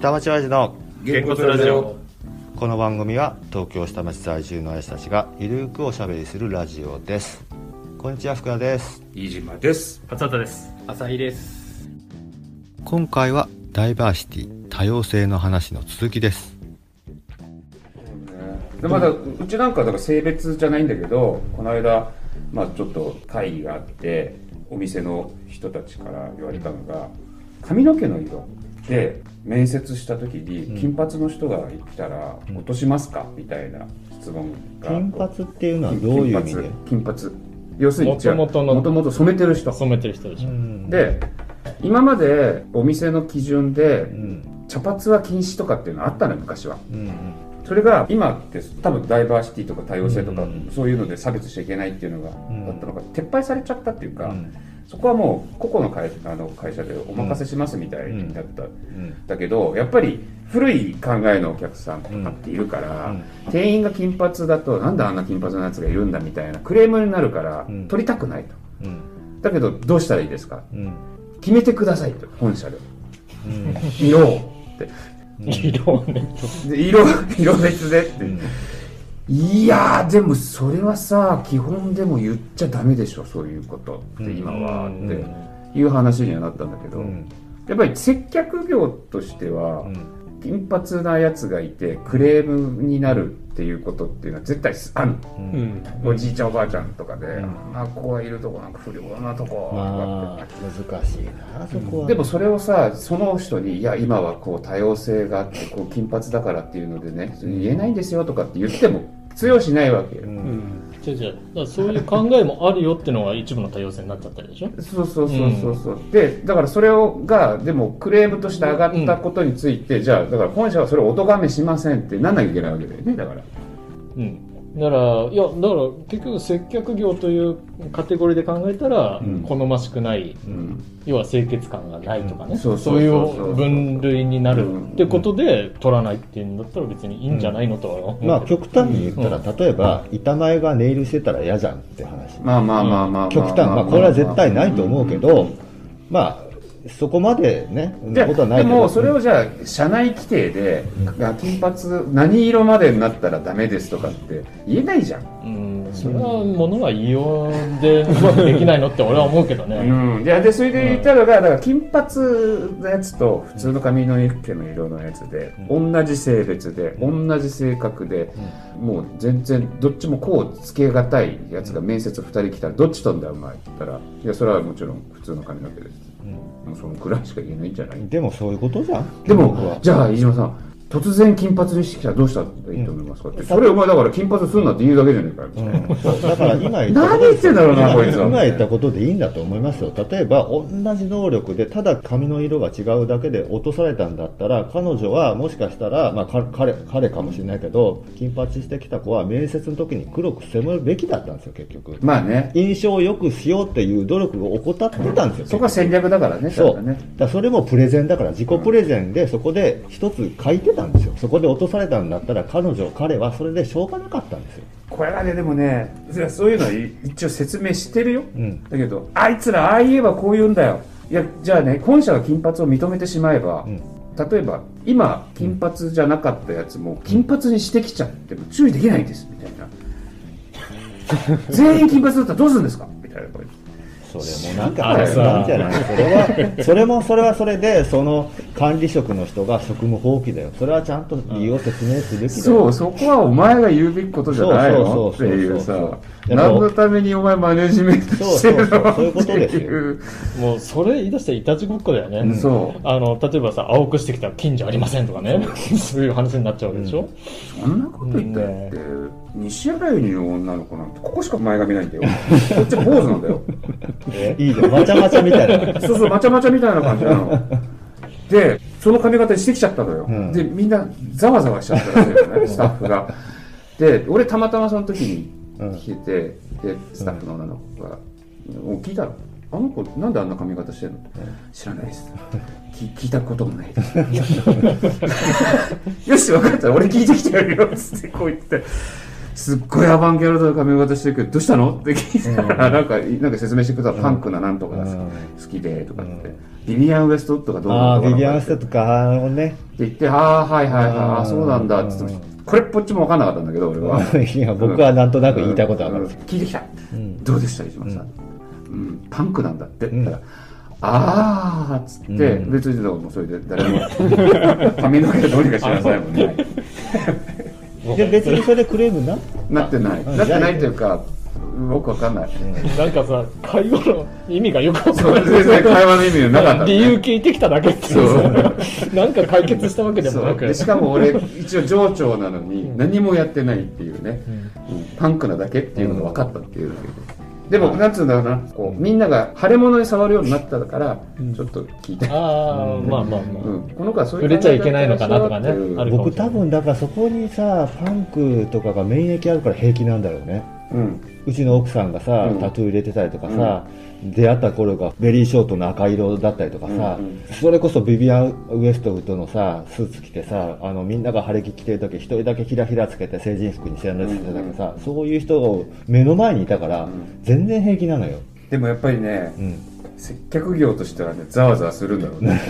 下町親父のげんこつラジオ。この番組は東京下町在住の親父たちがゆるくおしゃべりするラジオです。こんにちは福田です。飯島です。勝畑です。朝日です。今回はダイバーシティ多様性の話の続きです。でまだうちなんかだから性別じゃないんだけどこの間まあちょっと会議があってお店の人たちから言われたのが髪の毛の色で面接した時に金髪の人がいたら落としますか？みたいな質問が。金髪っていうのはどういう意味で？金髪。金髪。要するに違う元々の元々染めてる人。染めてる人でしょ、で今までお店の基準でうん。茶髪は禁止とかっていうのあったのよ昔は。うんそれが今って多分ダイバーシティとか多様性とか、うんそういうので差別しちゃいけないっていうのがん。あったのが、撤廃されちゃったっていうか、うんそこはもう個々の会あの会社でお任せしますみたいだった、うん。だけどやっぱり古い考えのお客さんとかっているから、うん。店員が金髪だとなんであんな金髪のやつがいるんだみたいなクレームになるから、うん。取りたくないと。うん。だけどどうしたらいいですか？うん。決めてくださいと本社で。うん。色をって。色をねで色色別でって、うんいやーでもそれはさ基本でも言っちゃダメでしょそういうことって今は。うん。っていう話にはなったんだけど、うん。やっぱり接客業としては、金髪なやつがいてクレームになるっていうことっていうのは絶対ある、うん。おじいちゃんおばあちゃんとかで、ん。あんな子がいるとこなんか不良なとこ、まあ難しいなそこは。でもそれをさその人に「いや今はこう多様性があってこう金髪だからっていうのでね言えないんですよ」とかって言っても通用しないわけよ、うん。違う違うだからそういう考えもあるよっていうのが一部の多様性になっちゃったりでしょ？そうそうそうそうそう、でだからそれをがでもクレームとして上がったことについて、じゃあだから本社はそれをお咎めしませんってなんなきゃいけないわけだよねだから。うんだからいやだから結局接客業というカテゴリーで考えたら、ん。好ましくないうん。要は清潔感がないとかね、うん。そういう分類になるうんってことで取らないっていうんだったら別にいいんじゃないのとは思う。けど、まあ極端に言ったら、例えば板前がネイルしてたら嫌じゃんって話。まあまあまあまあまあ、極端。まあこれは絶対ないと思うけどまあそこまでねそんじゃなことはないけど。でもそれをじゃあ社内規定で、あ金髪何色までになったらダメですとかって言えないじゃん。うん。それはものが言いようでうまくできないのって俺は思うけどね、うん、いやでそれで言ったのが、だから金髪のやつと普通の髪の毛の色のやつで、同じ性別で、同じ性格で、もう全然どっちもこうつけがたいやつが面接2人来たらどっちとんだよお前って言ったらいやそれはもちろん普通の髪の毛です、もうそのくらいしか言えないんじゃない？でもそういうことじゃん。でもじゃあ飯島さん突然金髪にしてきたらどうしたらいいと思いますかって、それお前だから金髪すんなって言うだけじゃねえかよ、うん。だから今言った何言ってんだろうなこいつは。今言ったことでいいんだと思いますよ。例えば同じ能力でただ髪の色が違うだけで落とされたんだったら彼女はもしかしたら、まあ、か彼彼かもしれないけど金髪してきた子は面接の時に黒く攻めるべきだったんですよ結局。まあね。印象を良くしようっていう努力を怠ってたんですよそこは戦略だからねそう。だね。それもプレゼンだから自己プレゼンでそこで一つ書いてたんですよ。そこで落とされたんだったら彼女彼はそれでしょうがなかったんですよ。これがねでもねそういうのは一応説明してるよ、ん。だけどあいつらああ言えばこう言うんだよ。いやじゃあね本社が金髪を認めてしまえば、ん。例えば今金髪じゃなかったやつも金髪にしてきちゃっても注意できないんですみたいな。全員金髪だったらどうするんですか？みたいなそれもなんかあれさなんじゃないそれは。それもそれはそれでその管理職の人が職務放棄だよ。それはちゃんと理由を説明すべきだそようそこはお前が言うべきことじゃないのそうそうそうそうっていうさそうそう。何のためにお前マネジメントしてるのそうそうそうそういうことですよ。っていうもうそれ言い出したらいたちごっこだよね、そう。あの例えばさ青くしてきたら近所ありませんとかね。そう。いう話になっちゃうわけでしょ、そんなこと言ったって、西新井にいる女の子なんてここしか前髪ないんだよ。こっちが坊主なんだよ。いいじゃん。まちゃまちゃみたいな。そうそうまちゃまちゃみたいな感じなの。でその髪型にしてきちゃったのよ、ん。でみんなざわざわしちゃったらしいよねスタッフが。で俺たまたまその時に来てて、でスタッフの女の子が「お聞いたらあの子なんであんな髪型してんの?」知らないです。聞聞いたこともない。で すよし分かった。俺聞いてきてやるよ」っつってこう言ってすっごいアバンギャルドな髪型してるけどどうしたの？って聞いたら、なんかなんか説明してくれたらパンクななんとかが好きでとかって、ビビアン・ウエストウッドがどうああ、のビビアンステとか、あのね。って言って、ああ、はいはいはい、ああ、そうなんだって言って。うんこれっぽっちも分かんなかったんだけど、俺は。いや、僕はなんとなく言いたいことはわかる。うん。聞いてきた。うん。どうでした、飯島さん。うん、パンクなんだって。ん。言ったら、ああ、っつって、うん。別にもうそれで誰も、髪の毛どうにかしなさいもんね。で、別にそれでクレームな？なってない。うん。なってないというか、僕わかんない。なんかさ会話の意味がよくわかんない。全然会話の意味がなかった、理由聞いてきただけっていう。さ なんか解決したわけでもそなくしかも俺一応上長なのに何もやってないっていうね、うん。パンクなだけっていうのが分かったっていうだけで、でもなんつうんだろうな。こうみんなが腫れ物に触るようになったからちょっと聞いて、ああまあまあまあ、うん、この子はそういう触れちゃいけないのかなとかね。僕多分だからそこにさ、パンクとかが免疫あるから平気なんだろうね。うん。うちの奥さんがさ、うん。タトゥー入れてたりとかさ、出会った頃がベリーショートの赤色だったりとかさ、うんうん。それこそビビアン・ウエストウッドのさスーツ着てさあのみんなが晴れ着着てる時一人だけひらひらつけて成人服にしてるんですけどさ、そういう人が目の前にいたから、ん。全然平気なのよ、でもやっぱりね、うん、接客業としてはねざわざわするんだろうね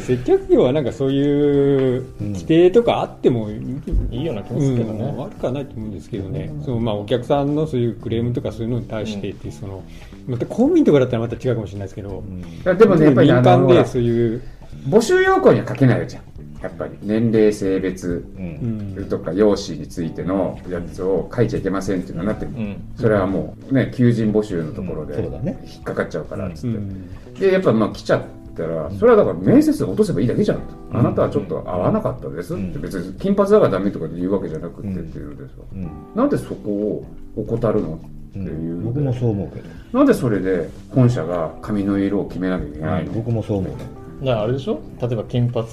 接客業はなんかそういう規定とかあってもいいいいような気もするけどね、うん。悪くはないと思うんですけどね、そのまあ、お客さんのそういうクレームとかそういうのに対してってその、また公務員とかだったらまた違うかもしれないですけど、でもねやっぱりでそういう、募集要項には書けないじゃん。やっぱり年齢性別うん。うんとか容姿についてのやつを書いちゃいけませんっていうのになってる、うん。それはもうね求人募集のところで引っかかっちゃうからっつって、うん。でやっぱまあ来ちゃったらそれはだから面接で落とせばいいだけじゃんと、あなたはちょっと合わなかったですって。別に金髪だからダメとかで言うわけじゃなくてっていうのですよ、うん。なんでそこを怠るのっていう。僕もそう思うけど、なんでそれで本社が髪の色を決めなきゃいけないの、僕もそう思うね。だからあれでしょ？例えば金髪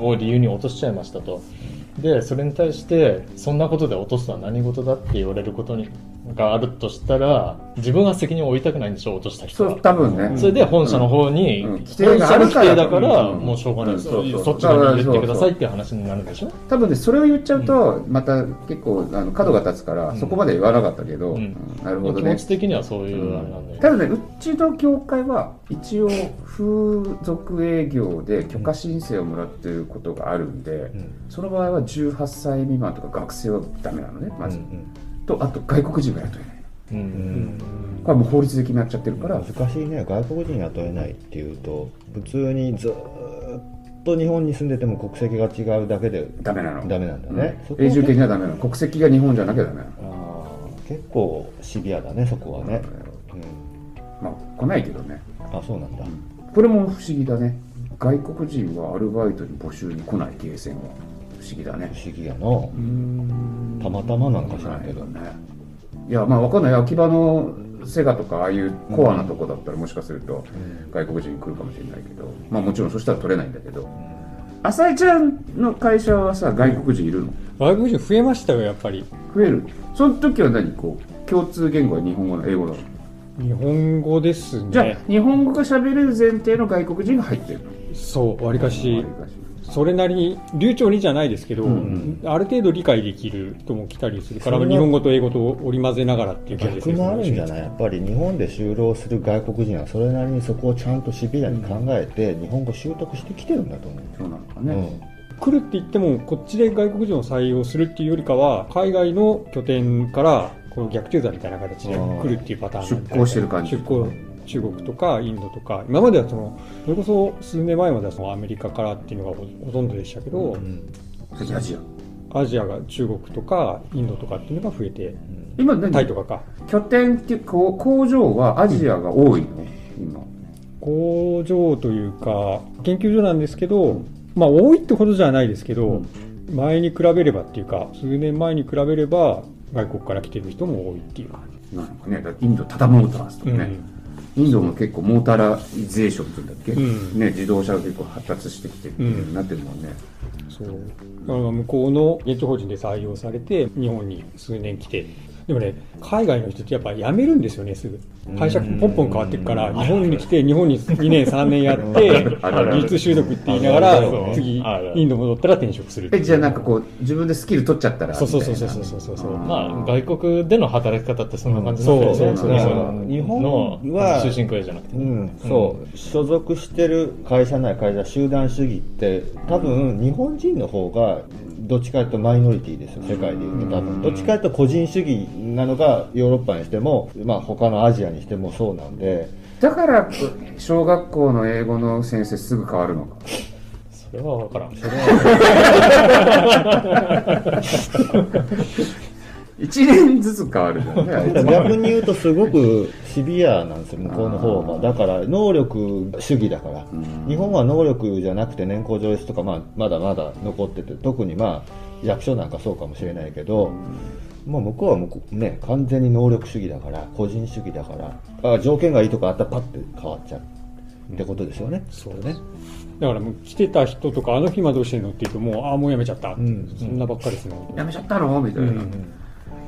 を理由に落としちゃいましたと。でそれに対してそんなことで落とすのは何事だって言われることにがあるとしたら自分は責任を負いたくないんでしょ落とした人は。そう多分ね、それで本社の方に、うん。うん。規本定があるから社の規定だから、うん。もうしょうがない。です、うんそうそうそっち側に入れてくださいっていう話になるんでしょ？多分ねそれを言っちゃうと、また結構あの角が立つから、そこまで言わなかったけど、うん。うんなるほどね。気持ち的にはそういうあれなんだよ、ただねうちの業界は一応風俗営業で許可申請をもらってることがあるんで、うん。その場合は18歳未満とか学生はダメなのねまず、うんとあと外国人が雇えない。うん。うんこれはもう法律で決まっちゃってるから、難しいね。外国人雇えないっていうと普通にずーっと日本に住んでても国籍が違うだけでダメなの。ダメなんだうん。ね、そこは永住権にはダメなの。国籍が日本じゃなきゃダメなの。結構シビアだねそこはね、うん、まあ来ないけどね。あそうなんだ、これも不思議だね。外国人はアルバイトに募集に来ないゲーセンは不思議だね。不思議やのたまたまなんか知らんけど、ねいやまあわかんない。秋葉のセガとかああいうコアなとこだったらもしかすると外国人来るかもしれないけど。まあもちろんそしたら取れないんだけど。浅井ちゃんの会社はさ外国人いるの？外国人増えましたよ、やっぱり。増える？その時は何こう？共通言語は日本語の？英語なの？日本語ですね。じゃあ日本語が喋れる前提の外国人が入ってるの？そう、わり、かしそれなりに、流暢にじゃないですけど、うんある程度理解できる人も来たりするから、日本語と英語と織り交ぜながらっていう感じですね。逆もあるんじゃない？やっぱり日本で就労する外国人はそれなりにそこをちゃんとシビアに考えて日本語習得してきてるんだと思う、そうなのかうね、来るって言っても、こっちで外国人を採用するっていうよりかは、海外の拠点から、この逆駐在みたいな形で来るっていうパターンなんで出向してる感じ出向、中国とかインドとか、今まではその、それこそ数年前まではそのアメリカからっていうのがほほとんどでしたけど、アジア。アジアが中国とかインドとかっていうのが増えて、今何？タイとかか。拠点っていう工場はアジアが多いの、今。工場というか、研究所なんですけど、まあ多いってほどじゃないですけど、前に比べればっていうか、数年前に比べれば、外国から来てる人も多いっていう。感なんかね。だインドタタモーターズとじ。かね、インドも結構モータリゼーションって言うんだっけ、うん。ね、自動車が結構発達してきてっていうなってるもんね、そう。だから向こうの現地法人で採用されて、日本に数年来て、でもね、海外の人ってやっぱ辞めるんですよね、すぐ。会社ポンポン変わっていくから、日本に来て、日本に2年、3年やって、技術習得って言いながら次インド戻ったら転職する。えじゃあなんかこう自分でスキル取っちゃったらそうそうそうそうそうそうそう。まあ、外国での働き方ってそんな感じなんだよね。そうそうそうそう日本のは終身雇用じゃなくて。うん、そう、所属してる会社内会社集団主義って多分日本人の方がどっちかというとマイノリティですよ世界でいうと。多分。どっちかというと個人主義なのがヨーロッパにしても、まあ、他のアジアにしてもそうなんで。だから小学校の英語の先生すぐ変わるのか。それは分からん。1年ずつ変わるじゃんね 逆に言うとすごくシビアなんですよ向こうの方が。だから能力主義だから。日本は能力じゃなくて年功序列とか、まあ、まだまだ残ってて特にまあ役所なんかそうかもしれないけど、まあ、向こうは向こう、ね、完全に能力主義だから個人主義だからあ条件がいいとかあったらパッて変わっちゃう。ってことですよね、そうね。だからもう来てた人とか、あの日今どうしてんのって言うと、もう、ああ、もう辞めちゃった。ん。そんなばっかりですね。やめちゃったの？みたいな、うん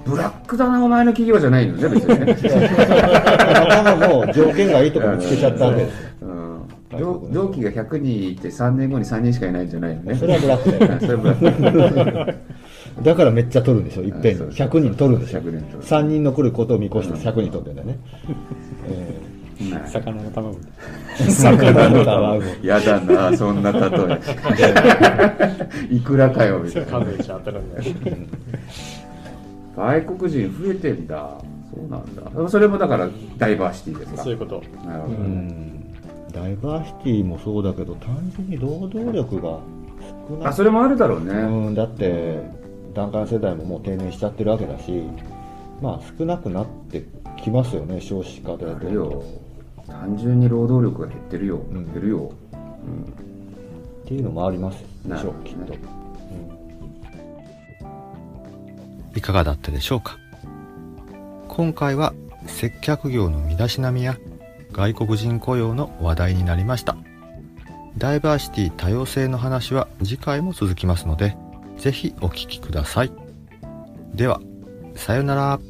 ブラックだなお前の企業じゃないのね別にね、たまたまもう条件がいいとこ見つけちゃったわけですよ、同同期が100人いて3年後に3人しかいないんじゃないのねそれはブラックだよそれはブラックだからめっちゃ取るんでしょいっぺんに100人取るんでしょ100人取る3人残ることを見越して100人取ってんだよね、えうん魚の卵。魚の卵やだなそんな例えいくらかよみたいな数えちゃ当たるんだよ。外国人増えてんだ。そうなんだ。それもだからダイバーシティですか。そういうこと。なるほど、うん。ダイバーシティもそうだけど単純に労働力が少ない。あそれもあるだろうね、うんだって段階世代ももう定年しちゃってるわけだしまあ少なくなってきますよね少子化で。あるよ。単純に労働力が減ってるよ、ん。減るよ、っていうのもありますでしょうきっと、いかがだったでしょうか？今回は接客業の身だしなみや外国人雇用の話題になりました。ダイバーシティ多様性の話は次回も続きますのでぜひお聞きください。ではさようなら。